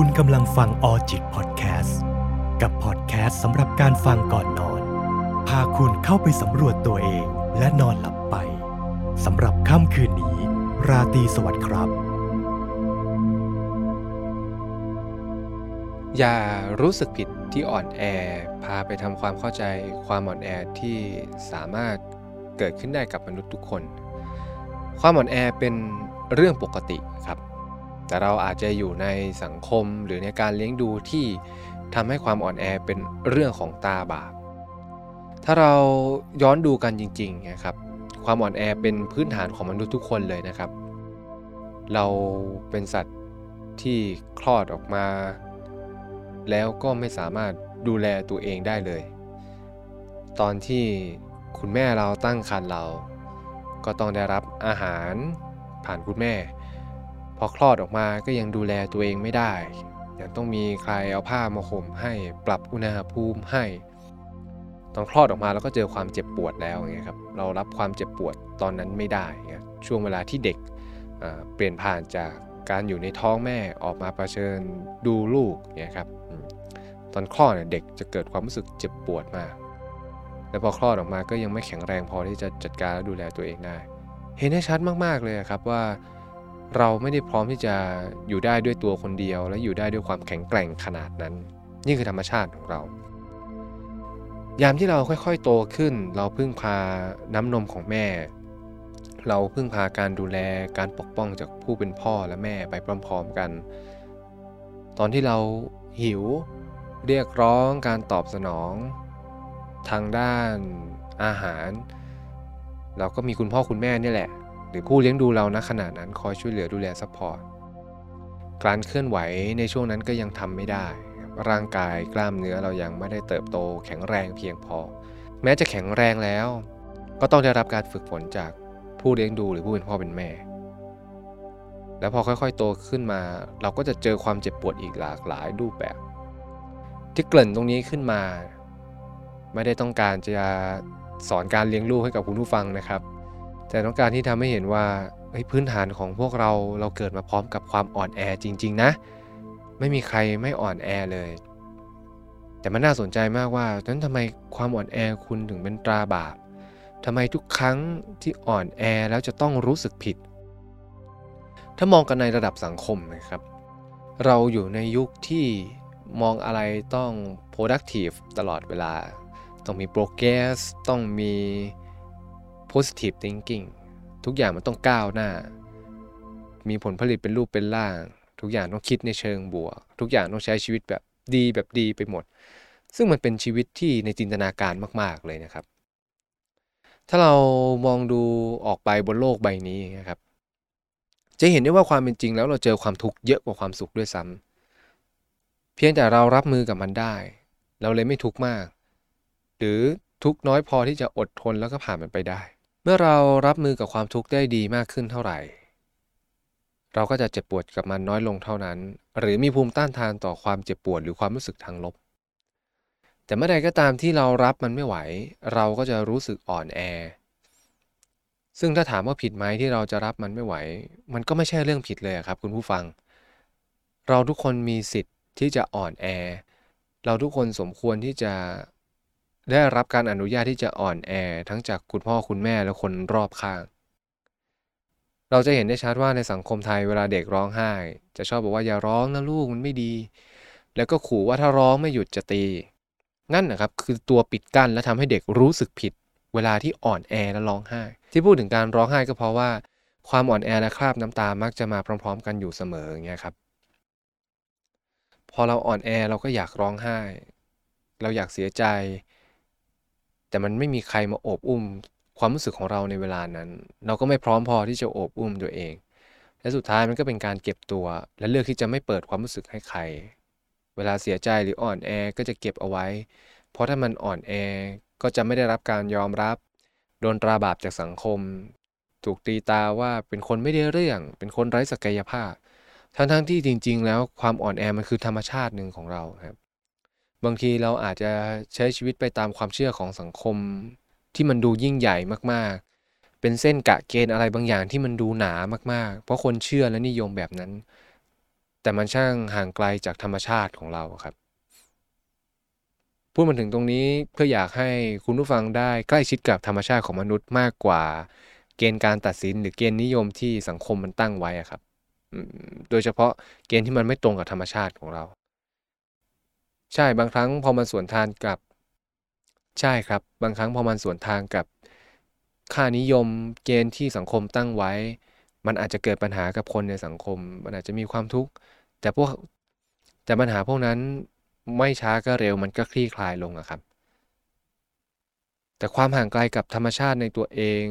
คุณกำลังฟังออจิตพอดแคสต์กับพอดแคสต์สำหรับการฟังก่อนนอน พาคุณเข้าไปสำรวจตัวเองและนอนหลับไปสำหรับค่ำคืนนี้ ราตรีสวัสดิ์ครับ อย่ารู้สึกผิดที่อ่อนแอ พาไปทำความเข้าใจความอ่อนแอที่สามารถเกิดขึ้นได้กับมนุษย์ทุกคน ความอ่อนแอเป็นเรื่องปกติครับ แต่เราอาจจะอยู่ในสังคมหรือในการเลี้ยงดูที่ทำให้ความอ่อนแอเป็นเรื่องของตาบาป ถ้าเราย้อนดูกันจริงๆนะครับ ความอ่อนแอเป็นพื้นฐานของมนุษย์ทุกคนเลยนะครับ เราเป็นสัตว์ที่คลอดออกมา แล้วก็ไม่สามารถดูแลตัวเองได้เลย ตอนที่คุณแม่เราตั้งครรภ์เรา ก็ต้องได้รับอาหารผ่านคุณแม่ พอคลอดออกมาก็ยังดูแลตัวเองไม่ได้ ยังต้องมีใครเอาผ้ามาห่มให้ปรับอุณหภูมิให้ ตอนคลอดออกมาเราก็เจอความเจ็บปวดแล้วอย่างเงี้ยครับเรารับความเจ็บปวดตอนนั้นไม่ได้ช่วงเวลาที่เด็กเปลี่ยนผ่านจากการอยู่ในท้องแม่ออกมาเผชิญดูลูกเงี้ยครับตอนคลอดเนี่ยเด็กจะเกิดความรู้สึกเจ็บปวดมาก แล้วพอคลอดออกมาก็ยังไม่แข็งแรงพอที่จะจัดการและดูแลตัวเองได้ เห็นได้ชัดมากๆเลยครับว่า เราไม่ได้พร้อมที่จะอยู่ได้ด้วยตัวคนเดียว และอยู่ได้ด้วยความแข็งแกร่งขนาดนั้น นี่คือธรรมชาติของเรา ยามที่เราค่อยๆ โตขึ้น เราพึ่งพาน้ำนมของแม่ เราพึ่งพาการดูแลการปกป้องจากผู้เป็นพ่อและแม่ไปพร้อมๆกัน ตอนที่เราหิวเรียกร้องการตอบสนอง ทางด้านอาหาร เราก็มีคุณพ่อคุณแม่นี่แหละ หรือผู้เลี้ยงดูเราณขณะนั้นคอยช่วยเหลือดูแล support การเคลื่อนไหวในช่วงนั้นก็ยังทำไม่ได้ ร่างกายกล้ามเนื้อเรายังไม่ได้เติบโต แข็งแรงเพียงพอ แม้จะแข็งแรงแล้ว ก็ต้องได้รับการฝึกฝนจากผู้เลี้ยงดูหรือผู้เป็นพ่อเป็นแม่ แล้วพอค่อยๆ โตขึ้นมา เราก็จะเจอความเจ็บปวดอีกหลากหลายรูปแบบ ที่เกริ่นตรงนี้ขึ้นมา ไม่ได้ต้องการจะสอนการเลี้ยงลูกให้กับคุณผู้ฟังนะครับ แต่ต้องการที่ทำให้เห็นว่าพื้นฐานของพวกเราเราเกิดมาพร้อมกับความอ่อนแอจริง ๆ นะ ไม่มีใครไม่อ่อนแอเลย แต่มันน่าสนใจมากว่านั้นทำไมความอ่อนแอคุณถึงเป็นตราบาปทำไมทุกครั้งที่อ่อนแอแล้วจะต้องรู้สึกผิด ถ้ามองกันในระดับสังคมนะครับ เราอยู่ในยุคที่มองอะไรต้อง productive ตลอดเวลา ต้องมี progress ต้องมี positive thinking ทุกอย่างมันต้องก้าวหน้า มีผลผลิตเป็นรูปเป็นร่าง ทุกอย่างต้องคิดในเชิงบวก ทุกอย่างต้องใช้ชีวิตแบบดีแบบดีไปหมด ซึ่งมันเป็นชีวิตที่ในจินตนาการมาก ๆเลยนะครับ ถ้าเรามองดูออกไปบนโลกใบนี้นะครับ จะเห็นได้ว่าความเป็นจริงแล้วเราเจอความทุกข์เยอะกว่าความสุขด้วยซ้ำเพียงแต่เรารับมือกับมันได้ เราเลยไม่ทุกข์มาก หรือทุกข์น้อยพอที่จะอดทนแล้วก็ผ่านมันไปได้ เมื่อเรารับมือกับความทุกข์ได้ดีมากขึ้นเท่าไหร่ เราก็จะเจ็บปวดกับมันน้อยลงเท่านั้น หรือมีภูมิต้านทานต่อความเจ็บปวดหรือความรู้สึกทางลบ แต่เมื่อใดก็ตามที่เรารับมันไม่ไหว เราก็จะรู้สึกอ่อนแอ ซึ่งถ้าถามว่าผิดไหมที่เราจะรับมันไม่ไหว มันก็ไม่ใช่เรื่องผิดเลยครับ คุณผู้ฟัง เราทุกคนมีสิทธิ์ที่จะอ่อนแอ เราทุกคนสมควรที่จะ ได้รับการอนุญาตที่จะอ่อนแอทั้งจากคุณพ่อคุณแม่และคนรอบข้าง เราจะเห็นได้ชัดว่าในสังคมไทยเวลาเด็กร้องไห้ จะชอบบอกว่าอย่าร้องนะลูกมันไม่ดี แล้วก็ขู่ว่าถ้าร้องไม่หยุดจะตี นั่นนะครับคือตัวปิดกั้นและทำให้เด็กรู้สึกผิด เวลาที่อ่อนแอและร้องไห้ ที่พูดถึงการร้องไห้ก็เพราะว่า ความอ่อนแอและคราบน้ำตามักจะมาพร้อม ๆ กันอยู่เสมออย่างเงี้ยครับ พอเราอ่อนแอเราก็อยากร้องไห้ เราอยากเสียใจ แต่มันไม่มีใครมาโอบอุ้มความรู้สึกของเราในเวลานั้น เราก็ไม่พร้อมพอที่จะโอบอุ้มตัวเอง และสุดท้ายมันก็เป็นการเก็บตัว และเลือกที่จะไม่เปิดความรู้สึกให้ใคร เวลาเสียใจหรืออ่อนแอก็จะเก็บเอาไว้ เพราะถ้ามันอ่อนแอก็จะไม่ได้รับการยอมรับ โดนตราบาปจากสังคม ถูกตีตาว่าเป็นคนไม่ได้เรื่อง เป็นคนไร้ศักยภาพ ทั้งๆที่จริง ๆ แล้วความอ่อนแอมันคือธรรมชาติหนึ่งของเราครับ บางทีเราอาจจะใช้ชีวิตไปตามความเชื่อของสังคมที่มันดูยิ่งใหญ่มากๆ เป็นเส้นกะเกณฑ์อะไรบางอย่างที่มันดูหนามากๆ เพราะคนเชื่อและนิยมแบบนั้น แต่มันช่างห่างไกลจากธรรมชาติของเราครับ พูดมาถึงตรงนี้เพื่ออยากให้คุณผู้ฟังได้ใกล้ชิดกับธรรมชาติของมนุษย์มากกว่า เกณฑ์การตัดสินหรือเกณฑ์นิยมที่สังคมมันตั้งไว้ครับ โดยเฉพาะเกณฑ์ที่มันไม่ตรงกับธรรมชาติของเรา ใช่บางครั้งพอมันสวนทางกับ ใช่ครับ บางครั้งพอมันสวนทางกับ ค่านิยมเกณฑ์ที่สังคมตั้งไว้ มันอาจจะเกิดปัญหากับคนในสังคม มันอาจจะมีความทุกข์แต่พวกแต่ปัญหาพวกนั้นไม่ช้าก็เร็วมันก็คลี่คลายลงอะครับ แต่ความห่างไกลกับธรรมชาติในตัวเอง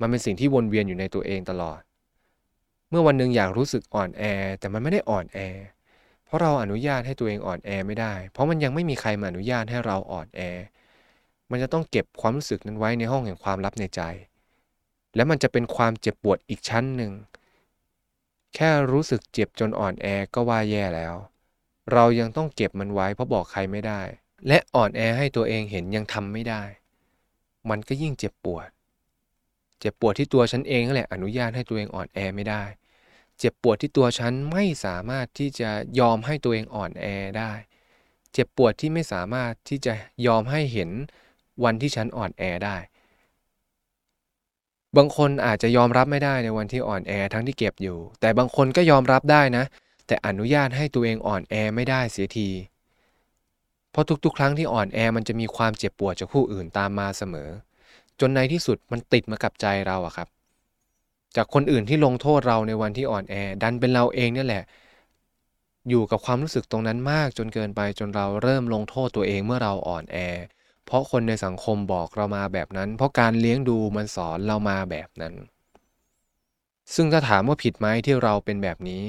มันเป็นสิ่งที่วนเวียนอยู่ในตัวเองตลอด เมื่อวันหนึ่งอยากรู้สึกอ่อนแอ แต่มันไม่ได้อ่อนแอ เพราะเราอนุญาตให้ตัวเองอ่อนแอไม่ได้ เพราะมันยังไม่มีใครมาอนุญาตให้เราอ่อนแอ มันจะต้องเก็บความรู้สึกนั้นไว้ในห้องแห่งความลับในใจ และมันจะเป็นความเจ็บปวดอีกชั้นหนึ่ง แค่รู้สึกเจ็บจนอ่อนแอก็ว่าแย่แล้ว เรายังต้องเก็บมันไว้เพราะบอกใครไม่ได้ และอ่อนแอให้ตัวเองเห็นยังทำไม่ได้ มันก็ยิ่งเจ็บปวด เจ็บปวดที่ตัวฉันเองนั่นแหละอนุญาตให้ตัวเองอ่อนแอไม่ได้ เจ็บปวดที่ตัวฉันไม่สามารถที่จะยอมให้ตัวเองอ่อนแอได้ เจ็บปวดที่ไม่สามารถที่จะยอมให้เห็นวันที่ฉันอ่อนแอได้ บางคนอาจจะยอมรับไม่ได้ในวันที่อ่อนแอทั้งที่เก็บอยู่ แต่บางคนก็ยอมรับได้นะ แต่อนุญาตให้ตัวเองอ่อนแอไม่ได้เสียที เพราะทุกๆ ครั้งที่อ่อนแอมันจะมีความเจ็บปวดจากผู้อื่นตามมาเสมอ จนในที่สุดมันติดมากับใจเราอะครับ จากคนอื่นที่ลงโทษเราในวันที่อ่อนแอ ดันเป็นเราเองนี่แหละ อยู่กับความรู้สึกตรงนั้นมากจนเกินไปจนเราเริ่มลงโทษตัวเองเมื่อเราอ่อนแอ เพราะคนในสังคมบอกเรามาแบบนั้น เพราะการเลี้ยงดูมันสอนเรามาแบบนั้น ซึ่งถ้าถามว่าผิดไหมที่เราเป็นแบบนี้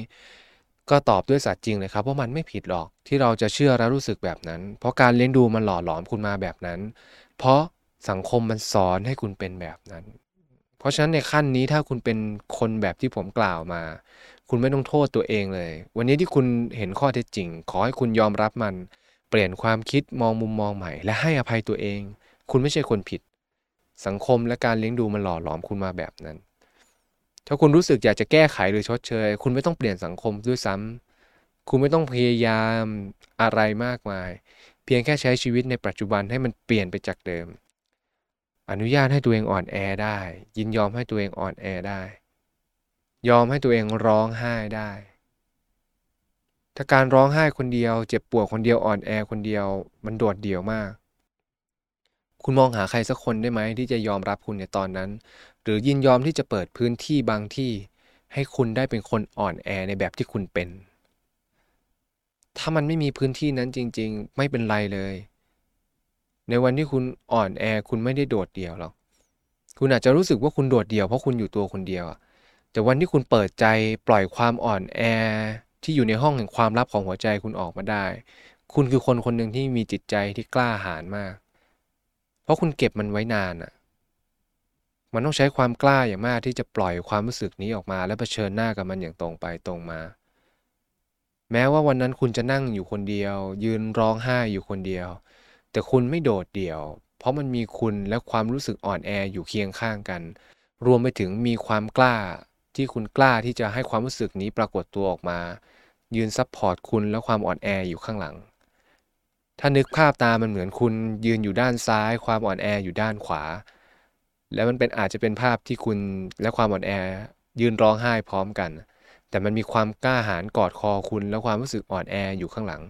ก็ตอบด้วยสัตย์จริงเลยครับว่ามันไม่ผิดหรอกที่เราจะเชื่อและรู้สึกแบบนั้น เพราะการเลี้ยงดูมันหล่อหลอมคุณมาแบบนั้น เพราะสังคมมันสอนให้คุณเป็นแบบนั้น ราะฉะนั้นในขั้นนี้ถ้าคุณเป็นคนแบบที่ผมกล่าวมา คุณไม่ต้องโทษตัวเองเลย วันนี้ที่คุณเห็นข้อเท็จจริง ขอให้คุณยอมรับมัน เปลี่ยนความคิดมองมุมมองใหม่ และให้อภัยตัวเอง คุณไม่ใช่คนผิด สังคมและการเลี้ยงดูมันหล่อหลอมคุณมาแบบนั้น ถ้าคุณรู้สึกอยากจะแก้ไขหรือชดเชย คุณไม่ต้องเปลี่ยนสังคมด้วยซ้ำคุณไม่ต้องพยายามอะไรมากมาย เพียงแค่ใช้ชีวิตในปัจจุบันให้มันเปลี่ยนไปจากเดิม อนุญาตให้ตัวเองอ่อนแอได้ ยินยอมให้ตัวเองอ่อนแอได้ ยอมให้ตัวเองร้องไห้ได้ ถ้าการร้องไห้คนเดียว เจ็บปวดคนเดียวอ่อนแอคนเดียวมันโดดเดี่ยวมาก คุณมองหาใครสักคนได้ไหมที่จะยอมรับคุณในตอนนั้น หรือยินยอมที่จะเปิดพื้นที่บางที่ ให้คุณได้เป็นคนอ่อนแอในแบบที่คุณเป็น ถ้ามันไม่มีพื้นที่นั้นจริง ๆ ไม่เป็นไรเลย ในวันที่คุณอ่อนแอคุณไม่ได้โดดเดี่ยวหรอก คุณอาจจะรู้สึกว่าคุณโดดเดี่ยวเพราะคุณอยู่ตัวคนเดียวแต่วันที่คุณเปิดใจปล่อยความอ่อนแอที่อยู่ในห้องแห่งความลับของหัวใจคุณออกมาได้ คุณคือคนคนหนึ่งที่มีจิตใจที่กล้าหาญมาก เพราะคุณเก็บมันไว้นานอะ มันต้องใช้ความกล้าอย่างมากที่จะปล่อยความรู้สึกนี้ออกมา และเผชิญหน้ากับมันอย่างตรงไปตรงมา แม้ว่าวันนั้นคุณจะนั่งอยู่คนเดียว ยืนร้องไห้อยู่คนเดียว แต่คุณไม่โดดเดี่ยว เพราะมันมีคุณและความรู้สึกอ่อนแออยู่เคียงข้างกัน รวมไปถึงมีความกล้าที่คุณกล้าที่จะให้ความรู้สึกนี้ปรากฏตัวออกมา ยืน support คุณและความอ่อนแออยู่ข้างหลัง ถ้านึกภาพตามันเหมือนคุณยืนอยู่ด้านซ้าย ความอ่อนแออยู่ด้านขวา แล้วมันเป็นอาจจะเป็นภาพที่คุณและความอ่อนแอ ยืนร้องไห้พร้อมกัน แต่มันมีความกล้าหาญกอดคอคุณและความรู้สึกอ่อนแออยู่ข้างหลัง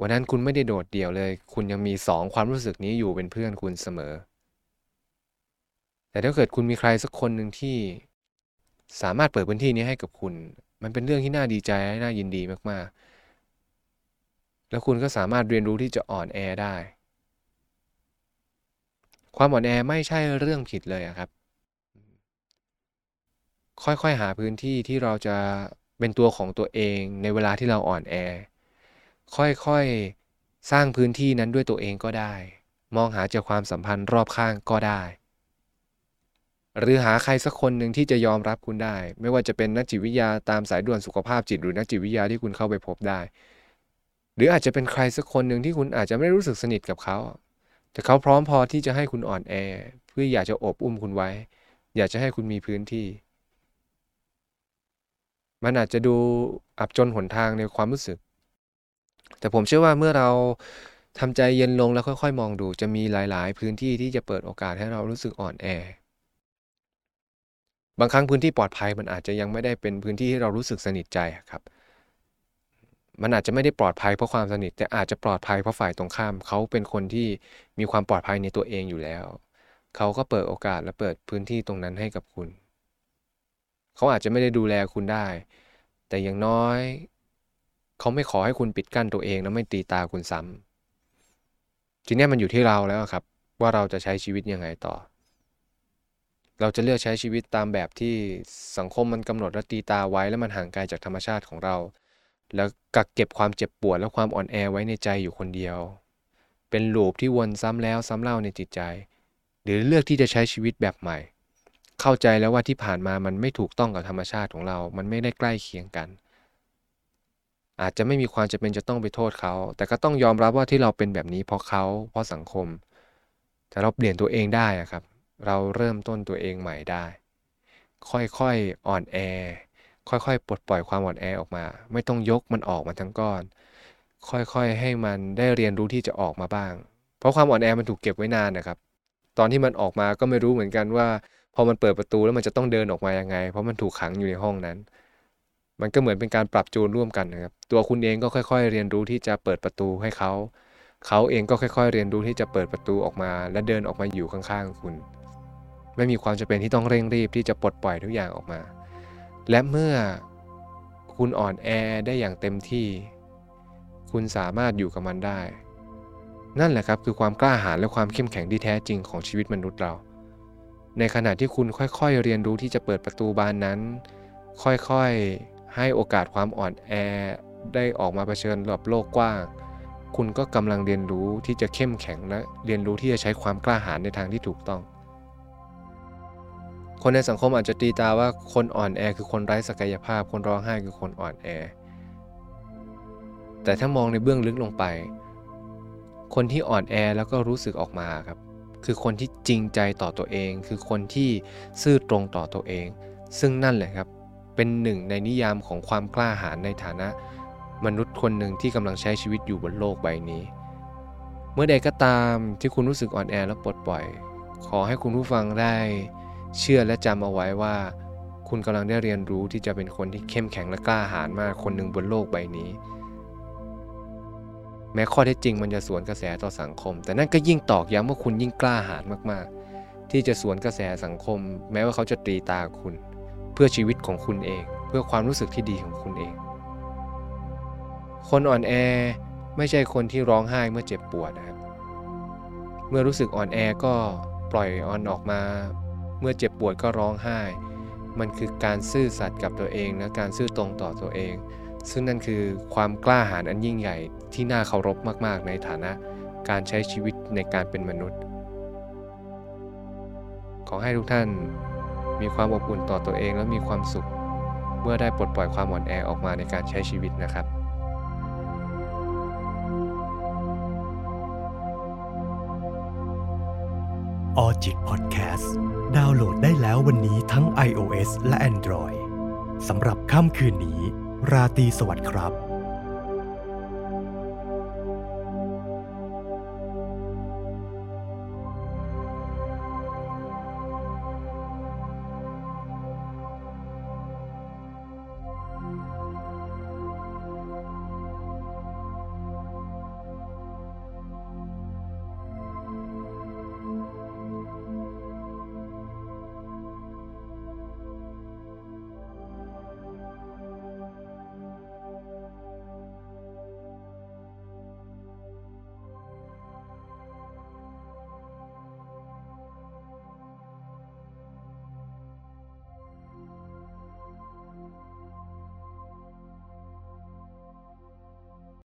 วันนั้นคุณไม่ได้โดดเดี่ยวเลย คุณยังมีสองความรู้สึกนี้อยู่เป็นเพื่อนคุณเสมอ แต่ถ้าเกิดคุณมีใครสักคนหนึ่งที่สามารถเปิดพื้นที่นี้ให้กับคุณ มันเป็นเรื่องที่น่าดีใจและน่ายินดีมากๆ แล้วคุณก็สามารถเรียนรู้ที่จะอ่อนแอได้ ความอ่อนแอไม่ใช่เรื่องผิดเลยครับ ค่อยๆหาพื้นที่ที่เราจะเป็นตัวของตัวเองในเวลาที่เราอ่อนแอ ค่อยๆ สร้างพื้นที่นั้นด้วยตัวเองก็ได้ มองหาเจอความสัมพันธ์รอบข้างก็ได้ หรือหาใครสักคนหนึ่งที่จะยอมรับคุณได้ ไม่ว่าจะเป็นนักจิตวิทยาตามสายด่วนสุขภาพจิตหรือนักจิตวิทยาที่คุณเข้าไปพบได้ หรืออาจจะเป็นใครสักคนหนึ่งที่คุณอาจจะไม่รู้สึกสนิทกับเขา แต่เขาพร้อมพอที่จะให้คุณอ่อนแอ เพื่ออยากจะอบอุ้มคุณไว้ อยากจะให้คุณมีพื้นที่มันอาจจะดูอับจนหนทางในความรู้สึก แต่ผมเชื่อว่าเมื่อเราทำใจเย็นลงแล้วค่อยๆ มองดู จะมีหลาย ๆ พื้นที่ที่จะเปิดโอกาสให้เรารู้สึกอ่อนแอ บางครั้งพื้นที่ปลอดภัยมันอาจจะยังไม่ได้เป็นพื้นที่ที่เรารู้สึกสนิทใจครับ มันอาจจะไม่ได้ปลอดภัยเพราะความสนิท แต่อาจจะปลอดภัยเพราะฝ่ายตรงข้าม เขาเป็นคนที่มีความปลอดภัยในตัวเองอยู่แล้ว เขาก็เปิดโอกาสและเปิดพื้นที่ตรงนั้นให้กับคุณ เขาอาจจะไม่ได้ดูแลคุณได้ แต่อย่างน้อย เขาไม่ขอให้คุณปิดกั้นตัวเองแล้วไม่ตีตาคุณซ้ำทีนี้มันอยู่ที่เราแล้วครับ ว่าเราจะใช้ชีวิตยังไงต่อ เราจะเลือกใช้ชีวิตตามแบบที่สังคมมันกำหนดและตีตาไว้แล้วมันห่างไกลจากธรรมชาติของเรา แล้วกักเก็บความเจ็บปวดและความอ่อนแอไว้ในใจอยู่คนเดียว เป็นลูปที่วนซ้ำแล้วซ้ำเล่าในจิตใจ หรือเลือกที่จะใช้ชีวิตแบบใหม่ เข้าใจแล้วว่าที่ผ่านมามันไม่ถูกต้องกับธรรมชาติของเรา มันไม่ได้ใกล้เคียงกัน อาจจะไม่มีความจะเป็นจะต้องไปโทษเขา แต่ก็ต้องยอมรับว่าที่เราเป็นแบบนี้เพราะเขาเพราะสังคม แต่เราเปลี่ยนตัวเองได้ครับ เราเริ่มต้นตัวเองใหม่ได้ ค่อยๆอ่อนแอ ค่อยๆ ปลดปล่อยความอ่อนแอออกมา ไม่ต้องยกมันออกมาทั้งก้อน ค่อยๆ ให้มันได้เรียนรู้ที่จะออกมาบ้าง เพราะความอ่อนแอมันถูกเก็บไว้นานนะครับ ตอนที่มันออกมาก็ไม่รู้เหมือนกันว่า พอมันเปิดประตูแล้วมันจะต้องเดินออกมายังไง เพราะมันถูกขังอยู่ในห้องนั้น มันก็เหมือนเป็นการปรับจูนร่วมกันนะครับ ตัวคุณเองก็ค่อย ๆ เรียนรู้ที่จะเปิดประตูให้เขา เขาเองก็ค่อย ๆ เรียนรู้ที่จะเปิดประตูออกมา และเดินออกมาอยู่ข้างๆคุณ ไม่มีความจำเป็นที่ต้องเร่งรีบที่จะปลดปล่อยทุกอย่างออกมา และเมื่อคุณอ่อนแอได้อย่างเต็มที่ คุณสามารถอยู่กับมันได้ นั่นแหละครับคือความกล้าหาญและความเข้มแข็งที่แท้จริงของชีวิตมนุษย์เรา ในขณะที่คุณค่อยๆเรียนรู้ที่จะเปิดประตูบานนั้น ค่อยๆ ให้โอกาสความอ่อนแอ ได้ออกมาเผชิญกับโลกกว้าง คุณก็กำลังเรียนรู้ที่จะเข้มแข็งและเรียนรู้ที่จะใช้ความกล้าหาญในทางที่ถูกต้อง คนในสังคมอาจจะตีตาว่าคนอ่อนแอคือคนไร้ศักยภาพ คนร้องไห้คือคนอ่อนแอ แต่ถ้ามองในเบื้องลึกลงไป คนที่อ่อนแอแล้วก็รู้สึกออกมาครับ คือคนที่จริงใจต่อตัวเอง คือคนที่ซื่อตรงต่อตัวเอง ซึ่งนั่นแหละครับ เป็นหนึ่งในนิยามของความกล้าหาญในฐานะ มนุษย์คนหนึ่งที่กำลังใช้ชีวิตอยู่บนโลกใบนี้ เมื่อใดก็ตามที่คุณรู้สึกอ่อนแอและปลดปล่อย ขอให้คุณผู้ฟังได้ เชื่อและจำเอาไว้ว่า คุณกำลังได้เรียนรู้ที่จะเป็นคนที่เข้มแข็งและกล้าหาญมากคนหนึ่งบนโลกใบนี้ แม้ข้อเท็จจริงมันจะสวนกระแสต่อสังคม แต่นั่นก็ยิ่งตอกย้ำว่าคุณยิ่งกล้าหาญมากๆ ที่จะสวนกระแสสังคม แม้ว่าเขาจะตีตาคุณ เพื่อชีวิตของคุณเอง เพื่อความรู้สึกที่ดีของคุณเอง คนอ่อนแอไม่ใช่คนที่ร้องไห้เมื่อเจ็บปวดนะครับ เมื่อรู้สึกอ่อนแอก็ปล่อยอ่อนออกมา เมื่อเจ็บปวดก็ร้องไห้ มันคือการซื่อสัตย์กับตัวเองและการซื่อตรงต่อตัวเอง ซึ่งนั่นคือความกล้าหาญอันยิ่งใหญ่ที่น่าเคารพมากๆ ในฐานะการใช้ชีวิตในการเป็นมนุษย์ ขอให้ทุกท่าน มีความอบอุ่นต่อตัวเองและมีความสุข เมื่อได้ปลดปล่อยความอ่อนแอออกมาในการใช้ชีวิตนะครับออจิตพอดแคสต์ดาวน์โหลดได้แล้ววันนี้ทั้ง iOS และ Android สำหรับค่ำคืนนี้ ราตรีสวัสดิ์ครับ